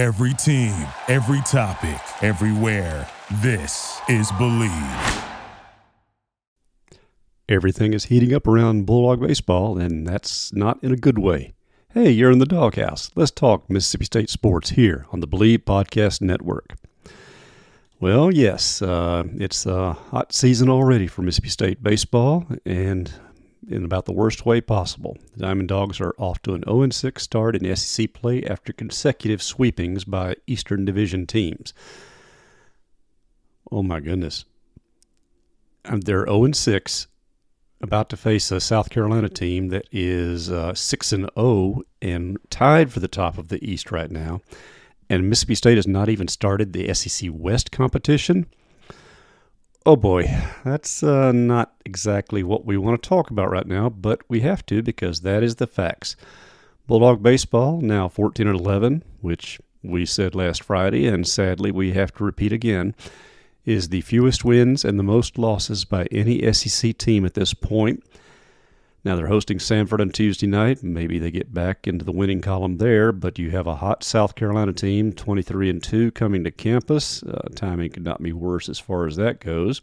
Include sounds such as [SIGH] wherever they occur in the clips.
Every team, every topic, everywhere. This is Bleav. Everything is heating up around Bulldog baseball, and that's not in a good way. Hey, you're in the Dawghouse. Let's talk Mississippi State sports here on the Bleav Podcast Network. Well, yes, uh, it's a hot season already for Mississippi State baseball, and in about the worst way possible. The Diamond Dogs are off to an 0 6 start in SEC play after consecutive sweepings by Eastern Division teams. Oh my goodness. And they're 0 6, about to face a South Carolina team that is uh, 6 and 0 and tied for the top of the East right now. And Mississippi State has not even started the SEC West competition. Oh boy, that's uh, not exactly what we want to talk about right now, but we have to because that is the facts. Bulldog baseball now 14 and 11, which we said last Friday, and sadly we have to repeat again, is the fewest wins and the most losses by any SEC team at this point. Now they're hosting Samford on Tuesday night. Maybe they get back into the winning column there, but you have a hot South Carolina team, 23 and 2, coming to campus. Uh, timing could not be worse as far as that goes.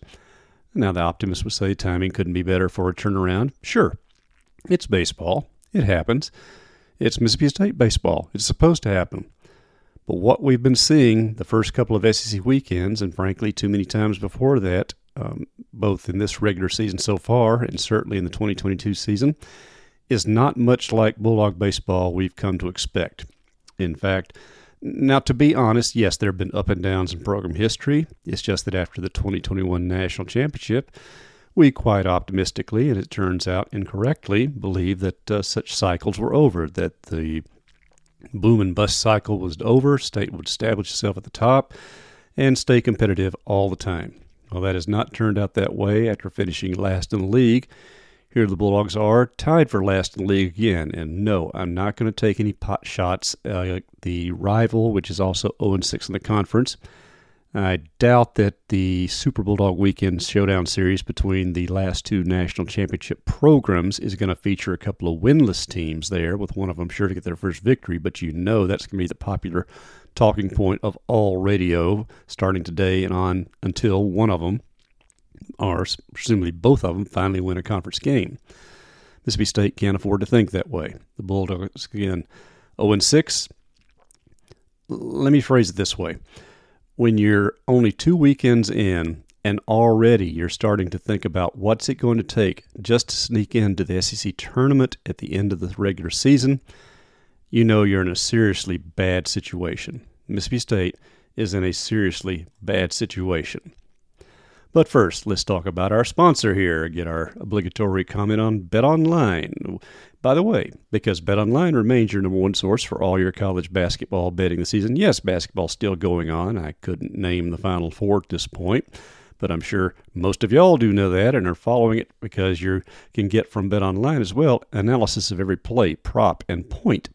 Now the optimist would say timing couldn't be better for a turnaround. Sure, it's baseball. It happens. It's Mississippi State baseball. It's supposed to happen. But what we've been seeing the first couple of SEC weekends, and frankly, too many times before that, um, both in this regular season so far and certainly in the 2022 season, is not much like Bulldog baseball we've come to expect. In fact, now to be honest, yes, there have been up and downs in program history. It's just that after the 2021 National Championship, we quite optimistically, and it turns out incorrectly, believe that uh, such cycles were over, that the boom and bust cycle was over, state would establish itself at the top, and stay competitive all the time. Well, that has not turned out that way after finishing last in the league. Here the Bulldogs are tied for last in the league again. And no, I'm not going to take any pot shots. Uh, the rival, which is also 0 6 in the conference, I doubt that the Super Bulldog Weekend Showdown Series between the last two national championship programs is going to feature a couple of winless teams there, with one of them sure to get their first victory. But you know that's going to be the popular talking point of all radio starting today and on until one of them, or presumably both of them, finally win a conference game. Mississippi State can't afford to think that way. The Bulldogs, again, 0 6. Let me phrase it this way. When you're only two weekends in and already you're starting to think about what's it going to take just to sneak into the SEC tournament at the end of the regular season, you know you're in a seriously bad situation. Mississippi State is in a seriously bad situation. But first, let's talk about our sponsor here. Get our obligatory comment on Bet Online. By the way, because Bet Online remains your number one source for all your college basketball betting this season. Yes, basketball's still going on. I couldn't name the Final Four at this point, but I'm sure most of y'all do know that and are following it because you can get from Bet Online as well analysis of every play, prop, and point.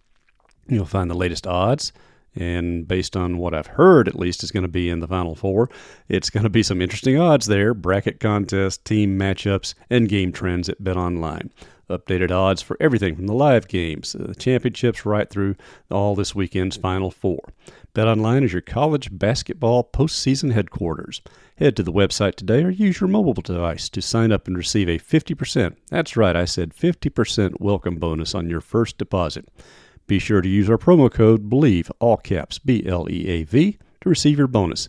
You'll find the latest odds, and based on what I've heard, at least, is going to be in the Final Four. It's going to be some interesting odds there, bracket contests, team matchups, and game trends at Bet Online. Updated odds for everything from the live games, uh, the championships, right through all this weekend's Final Four. Bet Online is your college basketball postseason headquarters. Head to the website today or use your mobile device to sign up and receive a 50%, that's right, I said 50% welcome bonus on your first deposit. Be sure to use our promo code BLEAV, all caps B L E A V, to receive your bonus.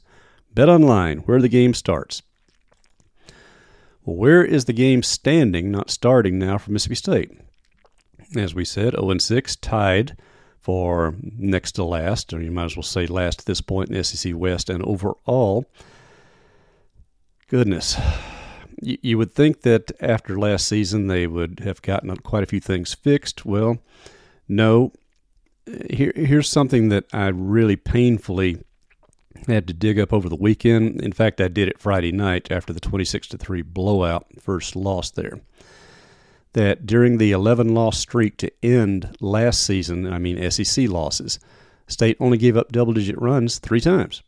Bet online, where the game starts. Well, where is the game standing, not starting now for Mississippi State? As we said, 0 6, tied for next to last, or you might as well say last at this point in SEC West and overall. Goodness. You would think that after last season they would have gotten quite a few things fixed. Well, no, here, here's something that I really painfully had to dig up over the weekend. In fact, I did it Friday night after the 26 to 3 blowout, first loss there. That during the 11 loss streak to end last season, I mean SEC losses, State only gave up double digit runs three times.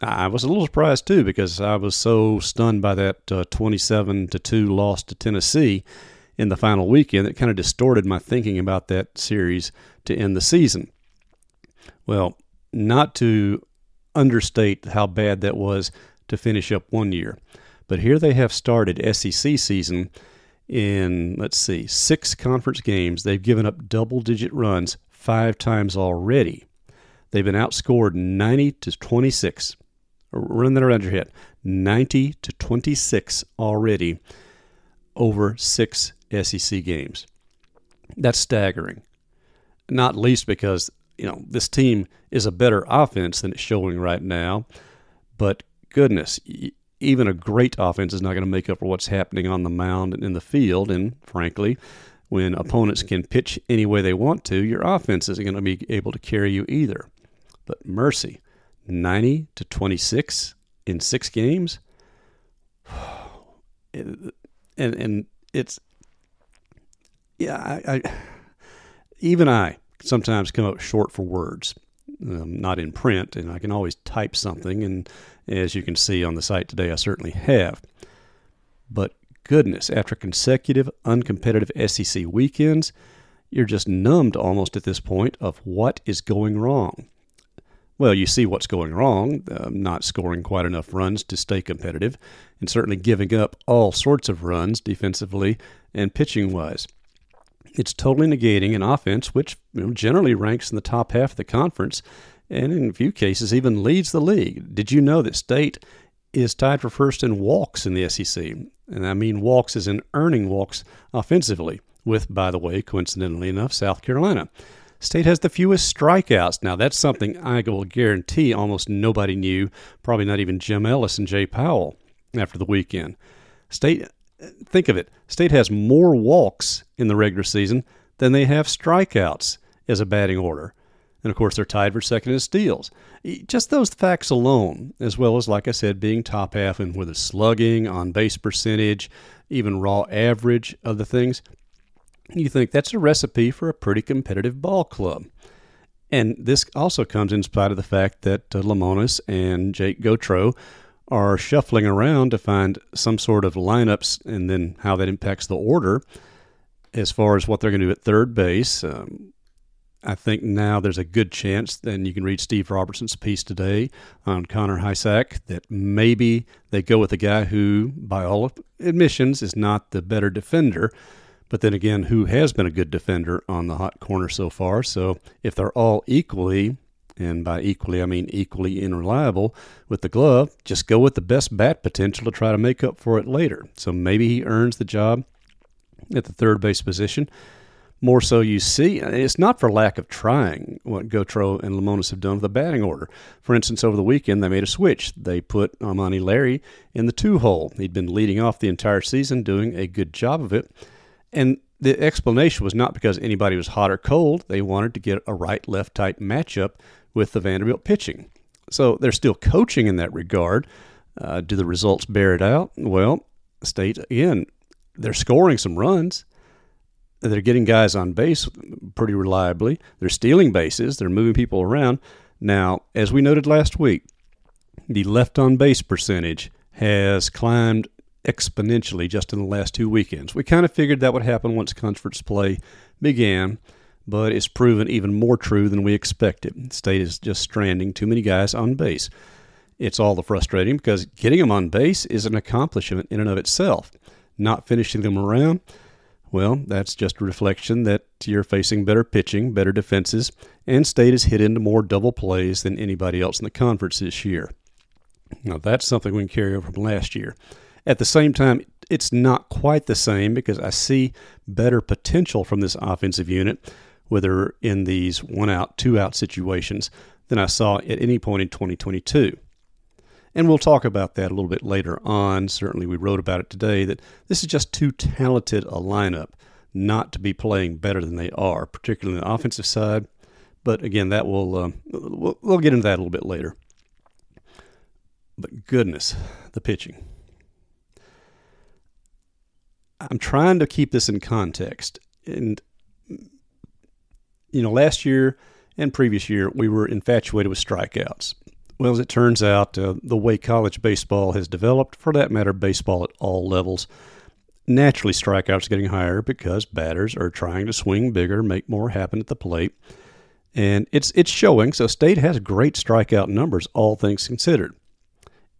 I was a little surprised too because I was so stunned by that uh, 27 to 2 loss to Tennessee in the final weekend that kind of distorted my thinking about that series to end the season. Well, not to understate how bad that was to finish up one year. But here they have started SEC season in, let's see, six conference games. They've given up double digit runs five times already. They've been outscored 90 to 26. Run that around your head. 90 to 26 already over six SEC games. That's staggering. Not least because, you know, this team is a better offense than it's showing right now. But goodness, even a great offense is not going to make up for what's happening on the mound and in the field. And frankly, when opponents can pitch any way they want to, your offense isn't going to be able to carry you either. But mercy, 90 to 26 in six games. [SIGHS] and and it's yeah, I, I even I sometimes come up short for words. Um, not in print, and I can always type something. And as you can see on the site today, I certainly have. But goodness, after consecutive uncompetitive SEC weekends, you're just numbed almost at this point of what is going wrong. Well, you see what's going wrong, uh, not scoring quite enough runs to stay competitive, and certainly giving up all sorts of runs defensively and pitching wise. It's totally negating an offense which you know, generally ranks in the top half of the conference and in a few cases even leads the league. Did you know that State is tied for first in walks in the SEC? And I mean walks as in earning walks offensively, with, by the way, coincidentally enough, South Carolina. State has the fewest strikeouts. Now, that's something I will guarantee almost nobody knew, probably not even Jim Ellis and Jay Powell after the weekend. State think of it. State has more walks in the regular season than they have strikeouts as a batting order. And of course, they're tied for second in steals. Just those facts alone, as well as, like I said, being top half with a slugging, on base percentage, even raw average of the things, you think that's a recipe for a pretty competitive ball club. And this also comes in spite of the fact that uh, Lemonis and Jake Gautreau are shuffling around to find some sort of lineups and then how that impacts the order as far as what they're going to do at third base. Um, I think now there's a good chance, and you can read Steve Robertson's piece today on Connor Hujsak, that maybe they go with a guy who, by all admissions, is not the better defender, but then again, who has been a good defender on the hot corner so far. So if they're all equally and by equally I mean equally unreliable with the glove, just go with the best bat potential to try to make up for it later. So maybe he earns the job at the third base position. More so, you see, it's not for lack of trying what Gautreau and Lemonis have done with the batting order. For instance, over the weekend, they made a switch. They put Amani Larry in the two hole. He'd been leading off the entire season, doing a good job of it. And the explanation was not because anybody was hot or cold. They wanted to get a right left type matchup with the Vanderbilt pitching. So they're still coaching in that regard. Uh, do the results bear it out? Well, State, again, they're scoring some runs. They're getting guys on base pretty reliably. They're stealing bases. They're moving people around. Now, as we noted last week, the left on base percentage has climbed exponentially just in the last two weekends. We kind of figured that would happen once conference play began but it's proven even more true than we expected. State is just stranding too many guys on base. It's all the frustrating because getting them on base is an accomplishment in and of itself. Not finishing them around, well, that's just a reflection that you're facing better pitching, better defenses, and State has hit into more double plays than anybody else in the conference this year. Now, that's something we can carry over from last year. At the same time, it's not quite the same because I see better potential from this offensive unit whether in these one out, two out situations than I saw at any point in 2022. And we'll talk about that a little bit later on. Certainly, we wrote about it today that this is just too talented a lineup not to be playing better than they are, particularly on the offensive side. But again, that will um, we'll, we'll get into that a little bit later. But goodness, the pitching. I'm trying to keep this in context, and you know, last year and previous year, we were infatuated with strikeouts. Well, as it turns out, uh, the way college baseball has developed, for that matter, baseball at all levels, naturally strikeouts are getting higher because batters are trying to swing bigger, make more happen at the plate. And it's it's showing. So State has great strikeout numbers, all things considered.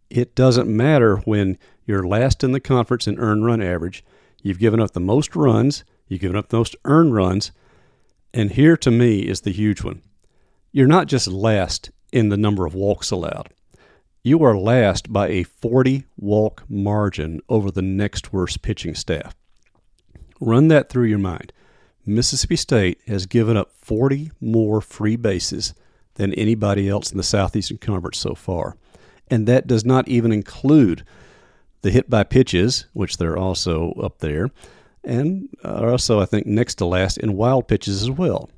It doesn't matter when you're last in the conference in earned run average. You've given up the most runs, you've given up the most earned runs, and here to me is the huge one. You're not just last in the number of walks allowed. You are last by a 40 walk margin over the next worst pitching staff. Run that through your mind. Mississippi State has given up 40 more free bases than anybody else in the Southeastern Conference so far. And that does not even include the hit by pitches, which they're also up there, and are also, I think, next to last in wild pitches as well.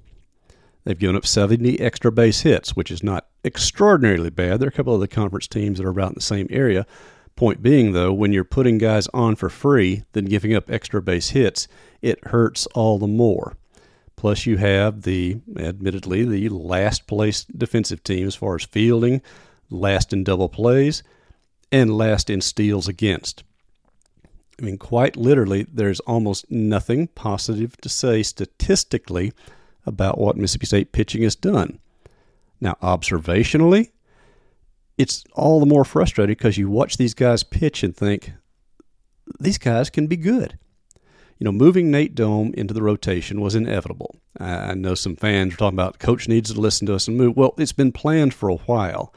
They've given up 70 extra base hits, which is not extraordinarily bad. There are a couple of the conference teams that are about in the same area. Point being, though, when you're putting guys on for free, then giving up extra base hits, it hurts all the more. Plus, you have the, admittedly, the last place defensive team as far as fielding, last in double plays, and last in steals against. I mean, quite literally, there's almost nothing positive to say statistically about what Mississippi State pitching has done. Now, observationally, it's all the more frustrating because you watch these guys pitch and think, these guys can be good. You know, moving Nate Dohm into the rotation was inevitable. I know some fans are talking about coach needs to listen to us and move. Well, it's been planned for a while.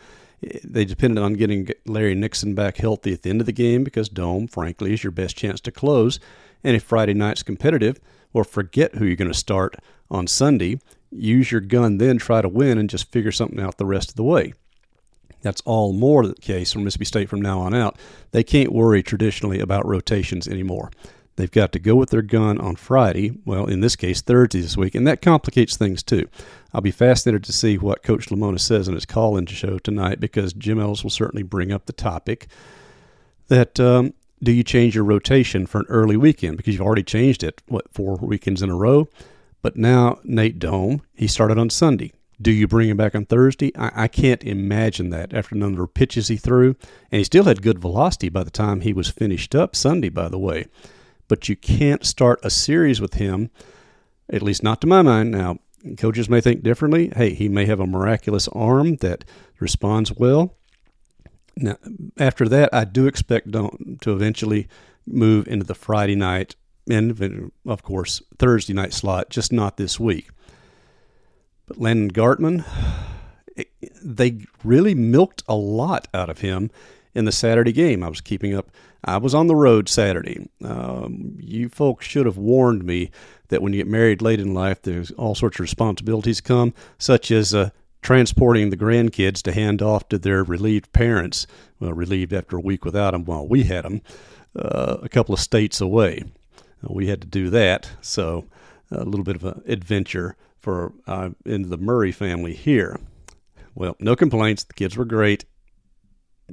They depended on getting Larry Nixon back healthy at the end of the game because Dohm, frankly, is your best chance to close. And if Friday night's competitive, or forget who you're going to start on Sunday. Use your gun, then try to win and just figure something out the rest of the way. That's all more the case for Mississippi State from now on out. They can't worry traditionally about rotations anymore. They've got to go with their gun on Friday, well, in this case, Thursday this week, and that complicates things too. I'll be fascinated to see what Coach Lemonis says in his call in show tonight because Jim Ellis will certainly bring up the topic that um, do you change your rotation for an early weekend? Because you've already changed it, what, four weekends in a row? But now Nate Dohm, he started on Sunday. Do you bring him back on Thursday? I, I, can't imagine that after the number of pitches he threw. And he still had good velocity by the time he was finished up Sunday, by the way. But you can't start a series with him, at least not to my mind. Now, coaches may think differently. Hey, he may have a miraculous arm that responds well. Now, after that, I do expect Dohm to eventually move into the Friday night and, of course, Thursday night slot, just not this week. But Landon Gartman, [SIGHS] they really milked a lot out of him in the Saturday game. I was keeping up. I was on the road Saturday. Um, you folks should have warned me that when you get married late in life, there's all sorts of responsibilities come, such as uh, transporting the grandkids to hand off to their relieved parents, well, relieved after a week without them while we had them, uh, a couple of states away. Uh, we had to do that, so a little bit of an adventure for uh, in the Murray family here. Well, no complaints. The kids were great.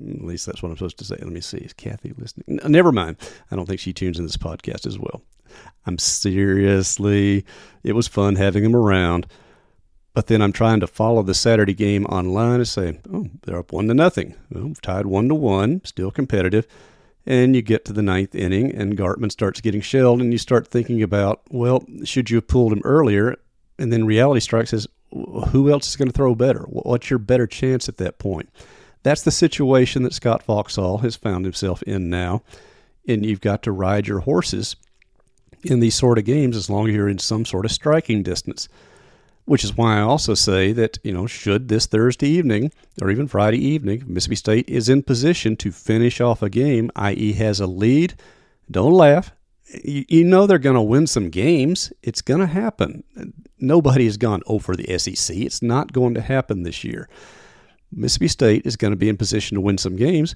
At least that's what I'm supposed to say. Let me see. Is Kathy listening? Never mind. I don't think she tunes in this podcast as well. I'm seriously. It was fun having them around. But then I'm trying to follow the Saturday game online and say, oh, they're up one to nothing. Well, tied one to one, still competitive. And you get to the ninth inning, and Gartman starts getting shelled, and you start thinking about, well, should you have pulled him earlier? And then reality strikes says, who else is going to throw better? What's your better chance at that point? That's the situation that Scott Foxhall has found himself in now. And you've got to ride your horses in these sort of games as long as you're in some sort of striking distance which is why I also say that, you know, should this Thursday evening or even Friday evening, Mississippi State is in position to finish off a game, i.e., has a lead, don't laugh. You, you know they're going to win some games. It's going to happen. Nobody has gone over the SEC. It's not going to happen this year. Mississippi State is going to be in position to win some games.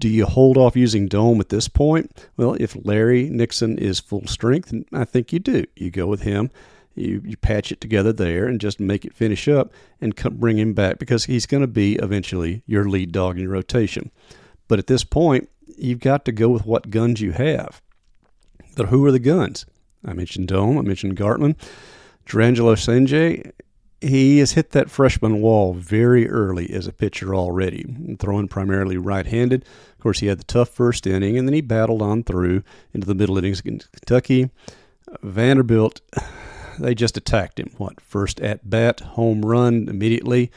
Do you hold off using Dohm at this point? Well, if Larry Nixon is full strength, I think you do. You go with him you, you patch it together there and just make it finish up and come, bring him back because he's going to be eventually your lead dog in your rotation. But at this point, you've got to go with what guns you have. But who are the guns? I mentioned Dohm. I mentioned Gartman. Jurrangelo Cijntje, he has hit that freshman wall very early as a pitcher already, throwing primarily right handed. Of course, he had the tough first inning, and then he battled on through into the middle innings against Kentucky. Vanderbilt they just attacked him. What, first at bat, home run immediately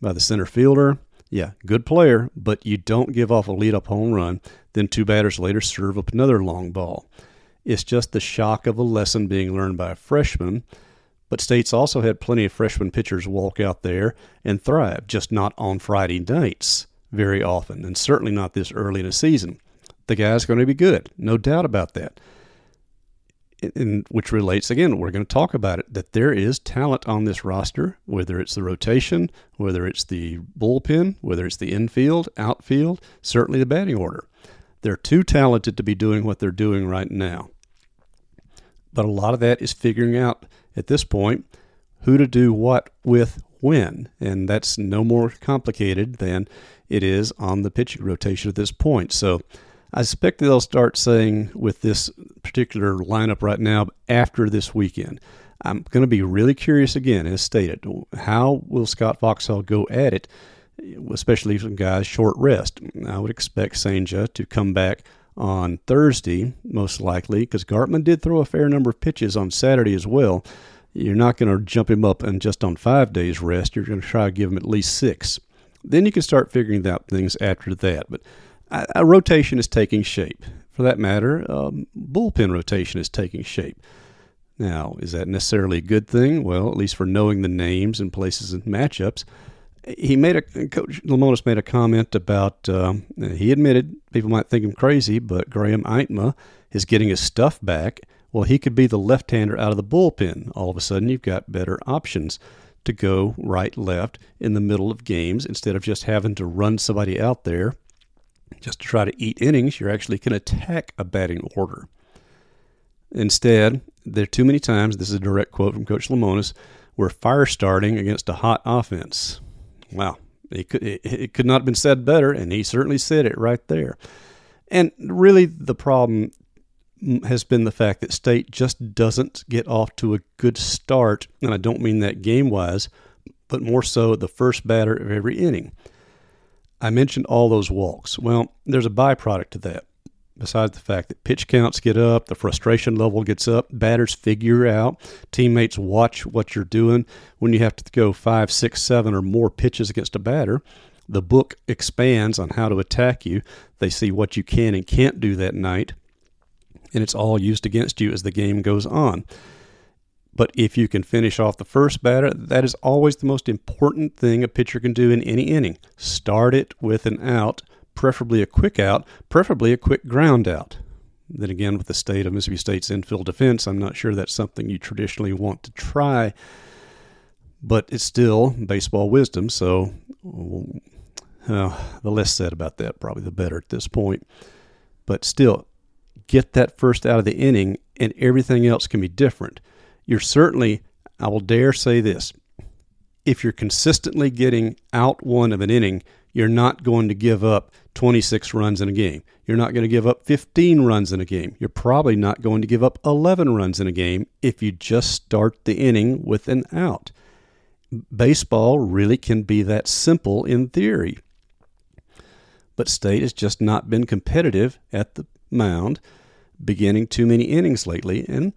by the center fielder? Yeah, good player, but you don't give off a lead up home run, then two batters later serve up another long ball. It's just the shock of a lesson being learned by a freshman. But State's also had plenty of freshman pitchers walk out there and thrive, just not on Friday nights very often, and certainly not this early in the season. The guy's going to be good, no doubt about that. Which relates again, we're going to talk about it that there is talent on this roster, whether it's the rotation, whether it's the bullpen, whether it's the infield, outfield, certainly the batting order. They're too talented to be doing what they're doing right now. But a lot of that is figuring out at this point who to do what with when. And that's no more complicated than it is on the pitching rotation at this point. So I suspect they'll start saying with this particular lineup right now after this weekend. I'm going to be really curious again, as stated. How will Scott Foxhall go at it, especially some guys short rest? I would expect Cijntje to come back on Thursday, most likely, because Gartman did throw a fair number of pitches on Saturday as well. You're not going to jump him up and just on five days rest. You're going to try to give him at least six. Then you can start figuring out things after that. But a, a rotation is taking shape. For that matter, um, bullpen rotation is taking shape. Now, is that necessarily a good thing? Well, at least for knowing the names and places and matchups. He made a coach Lemonis made a comment about. Uh, he admitted people might think him crazy, but Graham Eitma is getting his stuff back well, he could be the left hander out of the bullpen. All of a sudden, you've got better options to go right left in the middle of games instead of just having to run somebody out there just to try to eat innings. You're actually can attack a batting order. Instead, there are too many times, this is a direct quote from Coach Lemonis, we're fire starting against a hot offense. Wow. It could, it, it could not have been said better, and he certainly said it right there. And really, the problem has been the fact that State just doesn't get off to a good start, and I don't mean that game wise, but more so the first batter of every inning. I mentioned all those walks. Well, there's a byproduct to that. Besides the fact that pitch counts get up, the frustration level gets up, batters figure out, teammates watch what you're doing. When you have to go five, six, seven, or more pitches against a batter, the book expands on how to attack you. They see what you can and can't do that night and it's all used against you as the game goes on. But if you can finish off the first batter, that is always the most important thing a pitcher can do in any inning. Start it with an out, preferably a quick out, preferably a quick ground out. Then again, with the state of Mississippi State's infield defense, I'm not sure that's something you traditionally want to try, but it's still baseball wisdom, so uh, the less said about that, probably the better at this point. But still, get that first out of the inning, and everything else can be different. You're certainly, I will dare say this, if you're consistently getting out one of an inning, you're not going to give up 26 runs in a game. You're not going to give up 15 runs in a game. You're probably not going to give up 11 runs in a game if you just start the inning with an out. Baseball really can be that simple in theory. But State has just not been competitive at the mound, beginning too many innings lately, and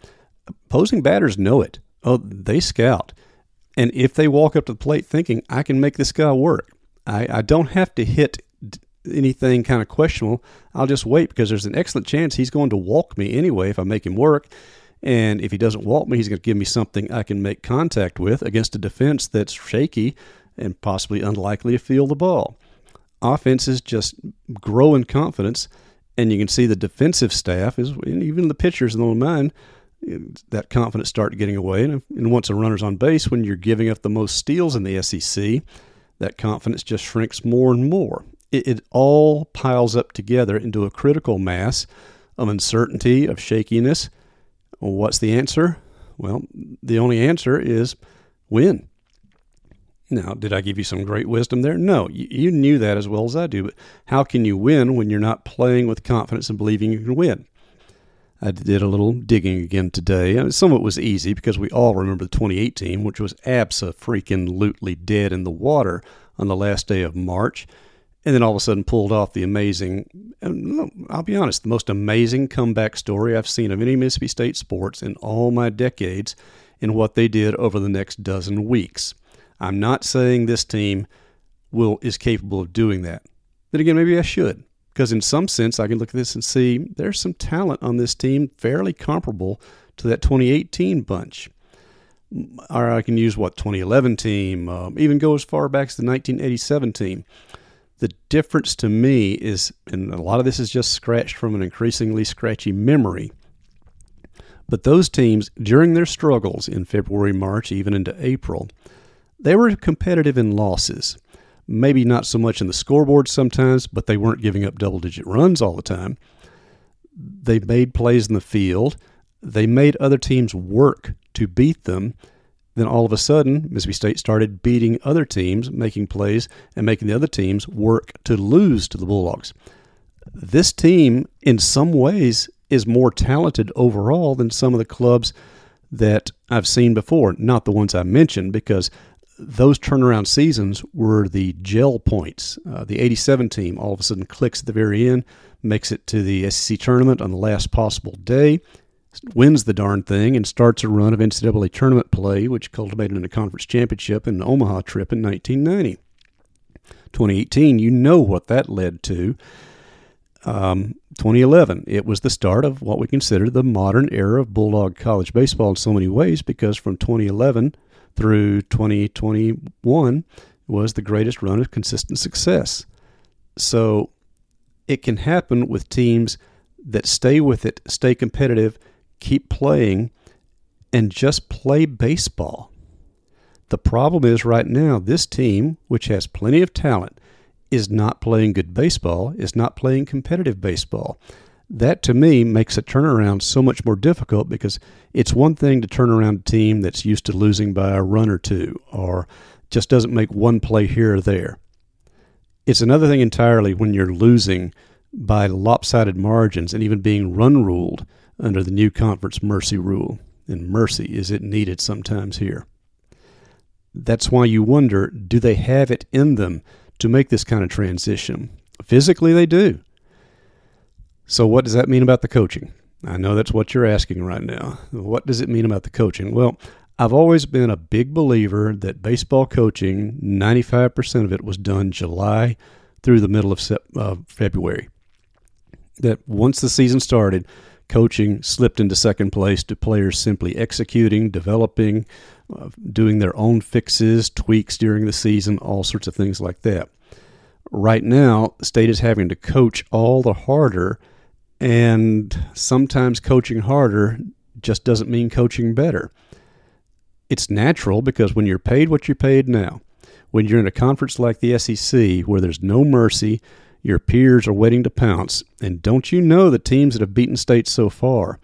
opposing batters know it. Oh, they scout. And if they walk up to the plate thinking, I can make this guy work, I, I don't have to hit anything kind of questionable. I'll just wait because there's an excellent chance he's going to walk me anyway if I make him work. And if he doesn't walk me, he's going to give me something I can make contact with against a defense that's shaky and possibly unlikely to feel the ball. Offenses just grow in confidence and you can see the defensive staff is and even the pitchers in the mind that confidence start getting away. And once a runner's on base, when you're giving up the most steals in the SEC, that confidence just shrinks more and more. It, it all piles up together into a critical mass of uncertainty, of shakiness. What's the answer? Well, the only answer is win. Now, did I give you some great wisdom there? No, you, knew that as well as I do. But how can you win when you're not playing with confidence and believing you can win? I did a little digging again today. Some of it was easy because we all remember the 2018, which was abso-freaking-lutely dead in the water on the last day of March, and then all of a sudden pulled off the amazing, I'll be honest, the most amazing comeback story I've seen of any Mississippi State sports in all my decades in what they did over the next dozen weeks. I'm not saying this team will is capable of doing that. Then again, maybe I should, because in some sense I can look at this and see there's some talent on this team fairly comparable to that 2018 bunch. Or I can use what 2011 team, um, even go as far back as the 1987 team. The difference to me is, and a lot of this is just scratched from an increasingly scratchy memory. But those teams, during their struggles in February, March, even into April, they were competitive in losses. Maybe not so much in the scoreboard sometimes, but they weren't giving up double digit runs all the time. They made plays in the field. They made other teams work to beat them. Then all of a sudden, Mississippi State started beating other teams, making plays, and making the other teams work to lose to the Bulldogs. This team, in some ways, is more talented overall than some of the clubs that I've seen before. Not the ones I mentioned, because those turnaround seasons were the gel points. Uh, the 87 team all of a sudden clicks at the very end, makes it to the SEC tournament on the last possible day, wins the darn thing, and starts a run of NCAA tournament play, which culminated in a conference championship and an Omaha trip in 1990. 2018, you know what that led to. Um, 2011, it was the start of what we consider the modern era of Bulldog college baseball in so many ways because from 2011 through 2021 was the greatest run of consistent success. So it can happen with teams that stay with it, stay competitive, keep playing, and just play baseball. The problem is right now, this team, which has plenty of talent, is not playing good baseball, is not playing competitive baseball that to me makes a turnaround so much more difficult because it's one thing to turn around a team that's used to losing by a run or two or just doesn't make one play here or there. It's another thing entirely when you're losing by lopsided margins and even being run ruled under the new conference mercy rule. And mercy is it needed sometimes here. That's why you wonder do they have it in them to make this kind of transition? Physically, they do. So, what does that mean about the coaching? I know that's what you're asking right now. What does it mean about the coaching? Well, I've always been a big believer that baseball coaching, 95% of it was done July through the middle of uh, February. That once the season started, coaching slipped into second place to players simply executing, developing, uh, doing their own fixes, tweaks during the season, all sorts of things like that. Right now, state is having to coach all the harder and sometimes coaching harder just doesn't mean coaching better. It's natural because when you're paid what you're paid now, when you're in a conference like the SEC where there's no mercy, your peers are waiting to pounce. And don't you know the teams that have beaten states so far?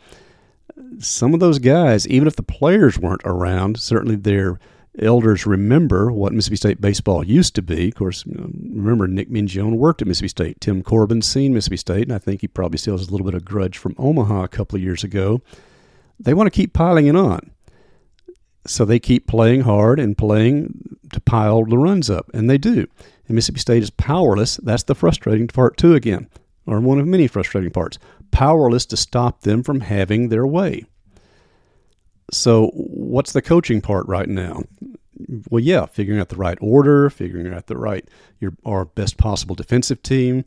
Some of those guys, even if the players weren't around, certainly they're elders remember what Mississippi State baseball used to be. Of course, um, remember Nick Mingione worked at Mississippi State. Tim Corbin's seen Mississippi State, and I think he probably still has a little bit of grudge from Omaha a couple of years ago. They want to keep piling it on. So they keep playing hard and playing to pile the runs up, and they do. And Mississippi State is powerless. That's the frustrating part, too, again, or one of many frustrating parts. Powerless to stop them from having their way. So, what's the coaching part right now? Well, yeah, figuring out the right order, figuring out the right your our best possible defensive team,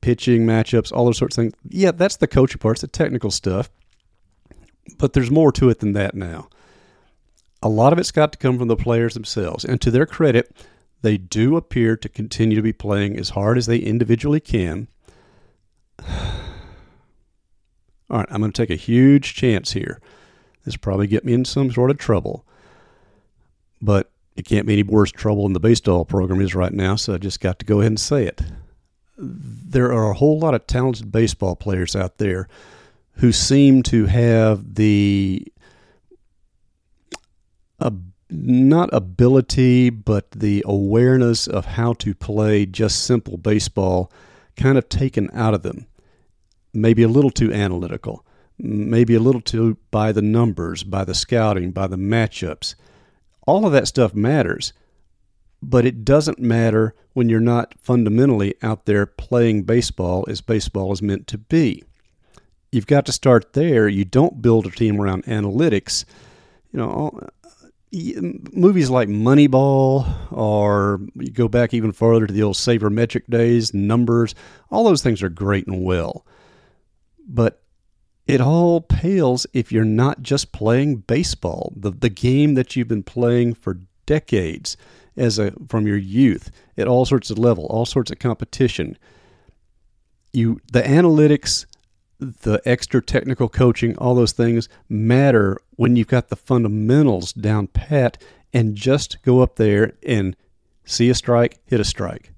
pitching matchups, all those sorts of things. Yeah, that's the coaching part. It's the technical stuff. But there's more to it than that now. A lot of it's got to come from the players themselves. And to their credit, they do appear to continue to be playing as hard as they individually can. [SIGHS] All right, I'm going to take a huge chance here. This probably get me in some sort of trouble. But it can't be any worse trouble than the baseball program is right now, so I just got to go ahead and say it. There are a whole lot of talented baseball players out there who seem to have the uh, not ability, but the awareness of how to play just simple baseball kind of taken out of them. Maybe a little too analytical maybe a little too by the numbers, by the scouting, by the matchups. All of that stuff matters, but it doesn't matter when you're not fundamentally out there playing baseball as baseball is meant to be. You've got to start there. You don't build a team around analytics. you know, movies like Moneyball, or you go back even further to the old sabermetric days, numbers, all those things are great and well. But it all pales if you're not just playing baseball, the, the game that you've been playing for decades as a from your youth at all sorts of level, all sorts of competition. You the analytics, the extra technical coaching, all those things matter when you've got the fundamentals down pat and just go up there and see a strike, hit a strike.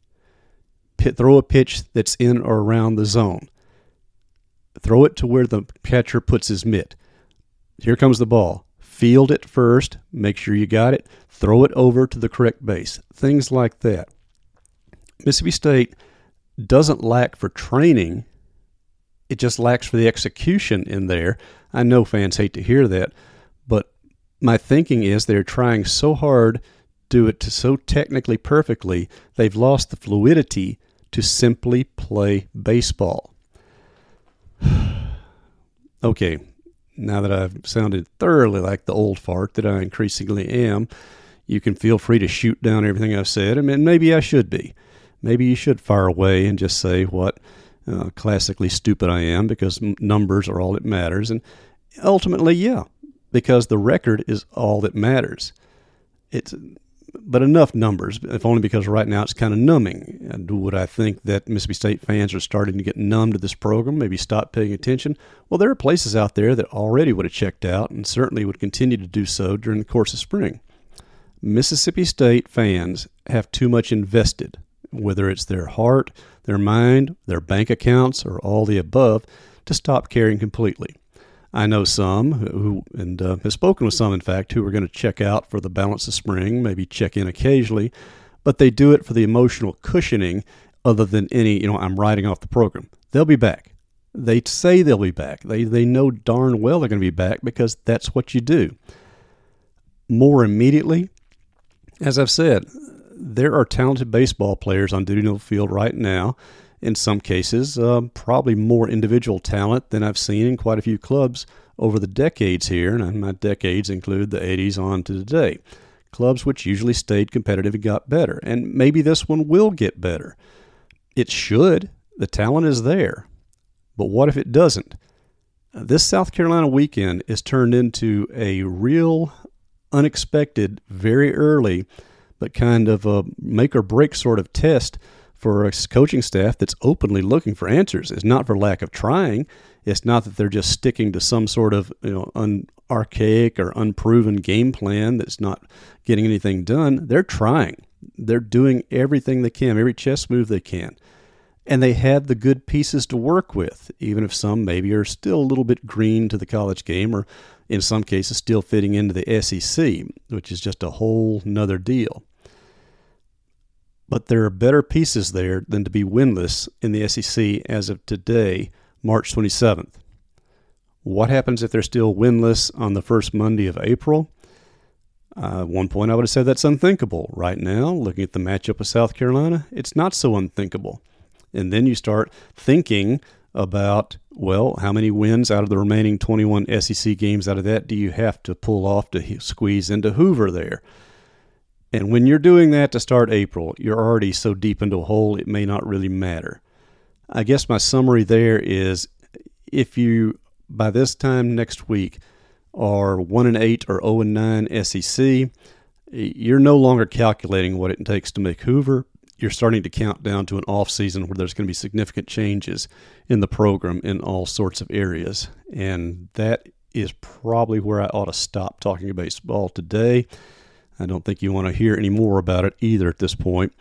Pit, throw a pitch that's in or around the zone. Throw it to where the catcher puts his mitt. Here comes the ball. Field it first, make sure you got it, throw it over to the correct base. Things like that. Mississippi State doesn't lack for training, it just lacks for the execution in there. I know fans hate to hear that, but my thinking is they're trying so hard to do it so technically perfectly, they've lost the fluidity to simply play baseball. Okay, now that I've sounded thoroughly like the old fart that I increasingly am, you can feel free to shoot down everything I've said. I mean, maybe I should be. Maybe you should fire away and just say what uh, classically stupid I am because numbers are all that matters. And ultimately, yeah, because the record is all that matters. It's but enough numbers, if only because right now it's kind of numbing. Would I think that Mississippi State fans are starting to get numb to this program, maybe stop paying attention? Well, there are places out there that already would have checked out and certainly would continue to do so during the course of spring. Mississippi State fans have too much invested, whether it's their heart, their mind, their bank accounts, or all the above, to stop caring completely. I know some who, and uh, have spoken with some, in fact, who are going to check out for the balance of spring, maybe check in occasionally, but they do it for the emotional cushioning other than any, you know, I'm writing off the program. They'll be back. They say they'll be back. They, they know darn well they're going to be back because that's what you do. More immediately, as I've said, there are talented baseball players on Dudy the Field right now in some cases, uh, probably more individual talent than I've seen in quite a few clubs over the decades here, and my decades include the 80s on to today. Clubs which usually stayed competitive and got better, and maybe this one will get better. It should. The talent is there. But what if it doesn't? This South Carolina weekend is turned into a real unexpected, very early, but kind of a make or break sort of test for a coaching staff that's openly looking for answers. It's not for lack of trying. It's not that they're just sticking to some sort of you know un, archaic or unproven game plan that's not getting anything done. They're trying. They're doing everything they can, every chess move they can. And they have the good pieces to work with, even if some maybe are still a little bit green to the college game or in some cases still fitting into the SEC, which is just a whole nother deal. But there are better pieces there than to be winless in the SEC as of today, March 27th. What happens if they're still winless on the first Monday of April? Uh, one point, I would have said that's unthinkable. Right now, looking at the matchup with South Carolina, it's not so unthinkable. And then you start thinking about, well, how many wins out of the remaining 21 SEC games out of that do you have to pull off to squeeze into Hoover there? And when you're doing that to start April, you're already so deep into a hole, it may not really matter. I guess my summary there is if you, by this time next week, are 1 and 8 or 0 and 9 SEC, you're no longer calculating what it takes to make Hoover. You're starting to count down to an off season where there's going to be significant changes in the program in all sorts of areas. And that is probably where I ought to stop talking about baseball today. I don't think you want to hear any more about it either at this point.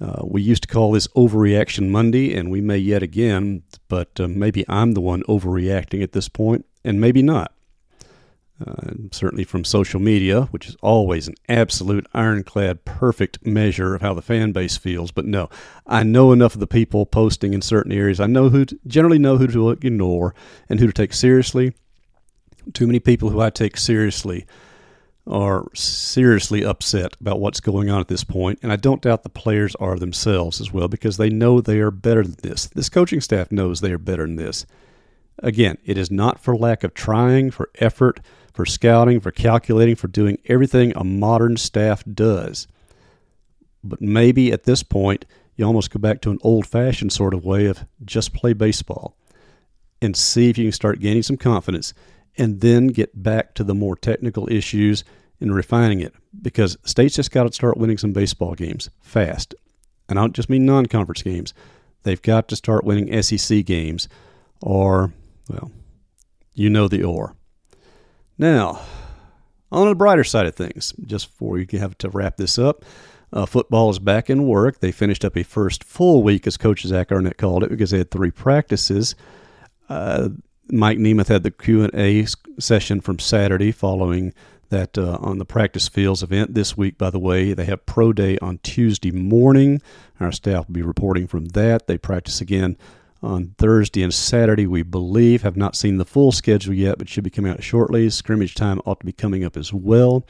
Uh, we used to call this Overreaction Monday, and we may yet again, but uh, maybe I'm the one overreacting at this point, and maybe not. Uh, certainly from social media, which is always an absolute ironclad, perfect measure of how the fan base feels. But no, I know enough of the people posting in certain areas. I know who to, generally know who to ignore and who to take seriously. Too many people who I take seriously are seriously upset about what's going on at this point, and I don't doubt the players are themselves as well because they know they are better than this. This coaching staff knows they are better than this. Again, it is not for lack of trying, for effort, for scouting, for calculating, for doing everything a modern staff does. But maybe at this point, you almost go back to an old fashioned sort of way of just play baseball and see if you can start gaining some confidence and then get back to the more technical issues and refining it because states just got to start winning some baseball games fast. And I don't just mean non conference games. They've got to start winning SEC games or, well, you know the or. Now, on the brighter side of things, just before we have to wrap this up, uh, football is back in work. They finished up a first full week, as Coach Zach Arnett called it, because they had three practices. Uh, Mike Nemeth had the Q and A session from Saturday, following that uh, on the practice fields event this week. By the way, they have pro day on Tuesday morning. Our staff will be reporting from that. They practice again on Thursday and Saturday, we believe. Have not seen the full schedule yet, but should be coming out shortly. Scrimmage time ought to be coming up as well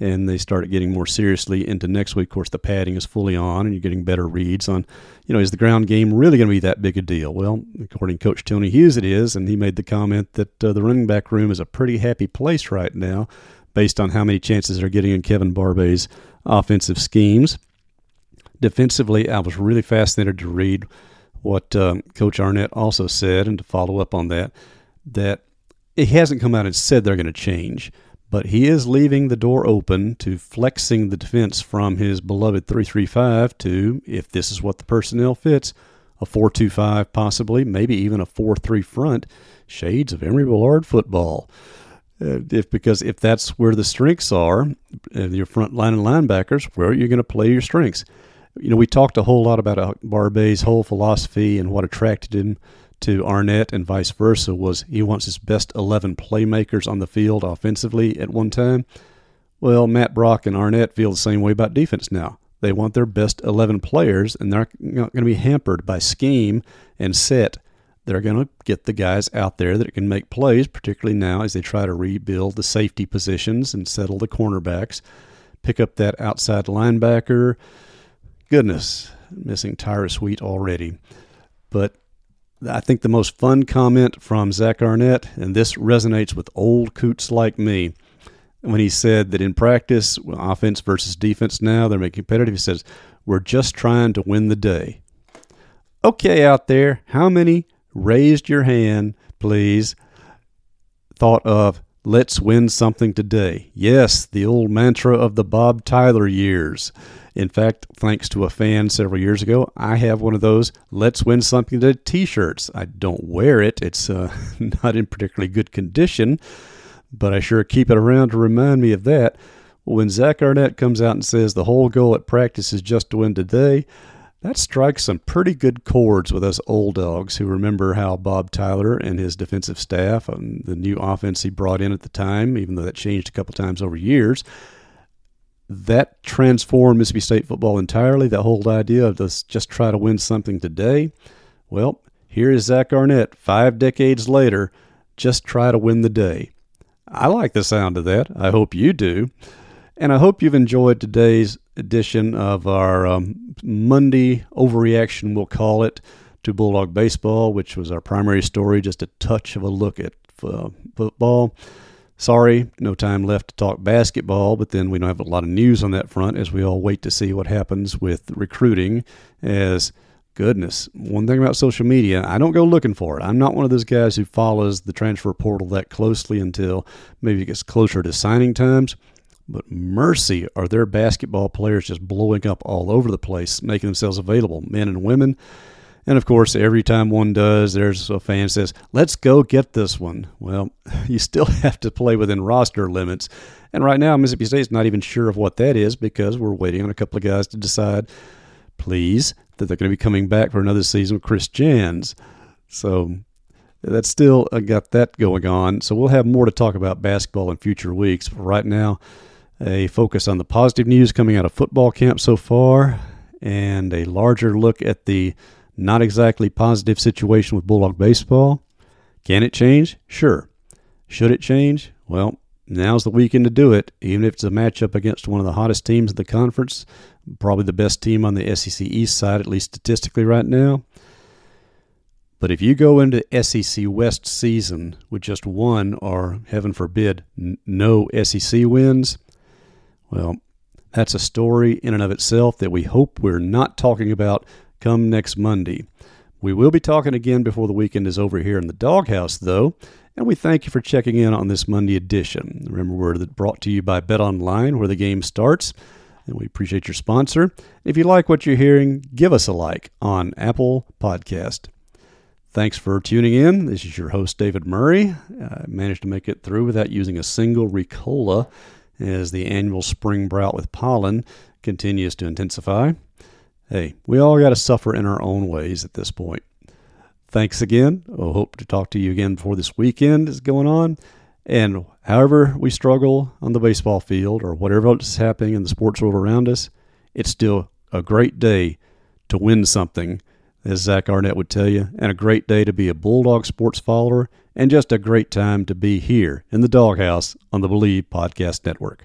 and they start getting more seriously into next week. Of course, the padding is fully on, and you're getting better reads on, you know, is the ground game really going to be that big a deal? Well, according to Coach Tony Hughes, it is, and he made the comment that uh, the running back room is a pretty happy place right now, based on how many chances they're getting in Kevin Barbay's offensive schemes. Defensively, I was really fascinated to read what um, Coach Arnett also said, and to follow up on that, that he hasn't come out and said they're going to change but he is leaving the door open to flexing the defense from his beloved 335 to, if this is what the personnel fits, a 425, possibly, maybe even a 4 3 front. Shades of Emory Bellard football. Uh, if because if that's where the strengths are, uh, your front line and linebackers, where are you going to play your strengths? You know, we talked a whole lot about uh, Barbay's whole philosophy and what attracted him to Arnett and vice versa was he wants his best 11 playmakers on the field offensively at one time. Well, Matt Brock and Arnett feel the same way about defense now. They want their best 11 players, and they're not going to be hampered by scheme and set. They're going to get the guys out there that can make plays, particularly now as they try to rebuild the safety positions and settle the cornerbacks, pick up that outside linebacker. Goodness, missing Tyrus Wheat already. But I think the most fun comment from Zach Arnett, and this resonates with old coots like me, when he said that in practice, offense versus defense now, they're making competitive. He says, We're just trying to win the day. Okay, out there, how many raised your hand, please, thought of, Let's win something today? Yes, the old mantra of the Bob Tyler years. In fact, thanks to a fan several years ago, I have one of those Let's Win Something to t shirts. I don't wear it, it's uh, [LAUGHS] not in particularly good condition, but I sure keep it around to remind me of that. When Zach Arnett comes out and says the whole goal at practice is just to win today, that strikes some pretty good chords with us old dogs who remember how Bob Tyler and his defensive staff and the new offense he brought in at the time, even though that changed a couple times over years, that transformed Mississippi State football entirely. That whole idea of let's just try to win something today. Well, here is Zach Arnett, five decades later, just try to win the day. I like the sound of that. I hope you do. And I hope you've enjoyed today's edition of our um, Monday overreaction, we'll call it, to Bulldog Baseball, which was our primary story, just a touch of a look at uh, football. Sorry, no time left to talk basketball, but then we don't have a lot of news on that front as we all wait to see what happens with recruiting. As goodness, one thing about social media, I don't go looking for it. I'm not one of those guys who follows the transfer portal that closely until maybe it gets closer to signing times. But mercy, are there basketball players just blowing up all over the place, making themselves available, men and women? And of course, every time one does, there's a fan says, "Let's go get this one." Well, [LAUGHS] you still [LAUGHS] have to play within roster limits, and right now Mississippi State's not even sure of what that is because we're waiting on a couple of guys to decide, please, that they're going to be coming back for another season with Chris Jans. So that's still uh, got that going on. So we'll have more to talk about basketball in future weeks. But right now, a focus on the positive news coming out of football camp so far, and a larger look at the not exactly positive situation with Bulldog baseball. Can it change? Sure. Should it change? Well, now's the weekend to do it, even if it's a matchup against one of the hottest teams in the conference, probably the best team on the SEC East side, at least statistically right now. But if you go into SEC West season with just one or, heaven forbid, n- no SEC wins, well, that's a story in and of itself that we hope we're not talking about come next Monday. We will be talking again before the weekend is over here in the Dawghouse, though, and we thank you for checking in on this Monday edition. Remember, we're brought to you by BetOnline, where the game starts, and we appreciate your sponsor. If you like what you're hearing, give us a like on Apple Podcast. Thanks for tuning in. This is your host, David Murray. I managed to make it through without using a single Ricola as the annual spring drought with pollen continues to intensify. Hey, we all got to suffer in our own ways at this point. Thanks again. I hope to talk to you again before this weekend is going on. And however we struggle on the baseball field or whatever else is happening in the sports world around us, it's still a great day to win something as Zach Arnett would tell you, and a great day to be a Bulldog sports follower, and just a great time to be here in the Dawghouse on the Bleav Podcast Network.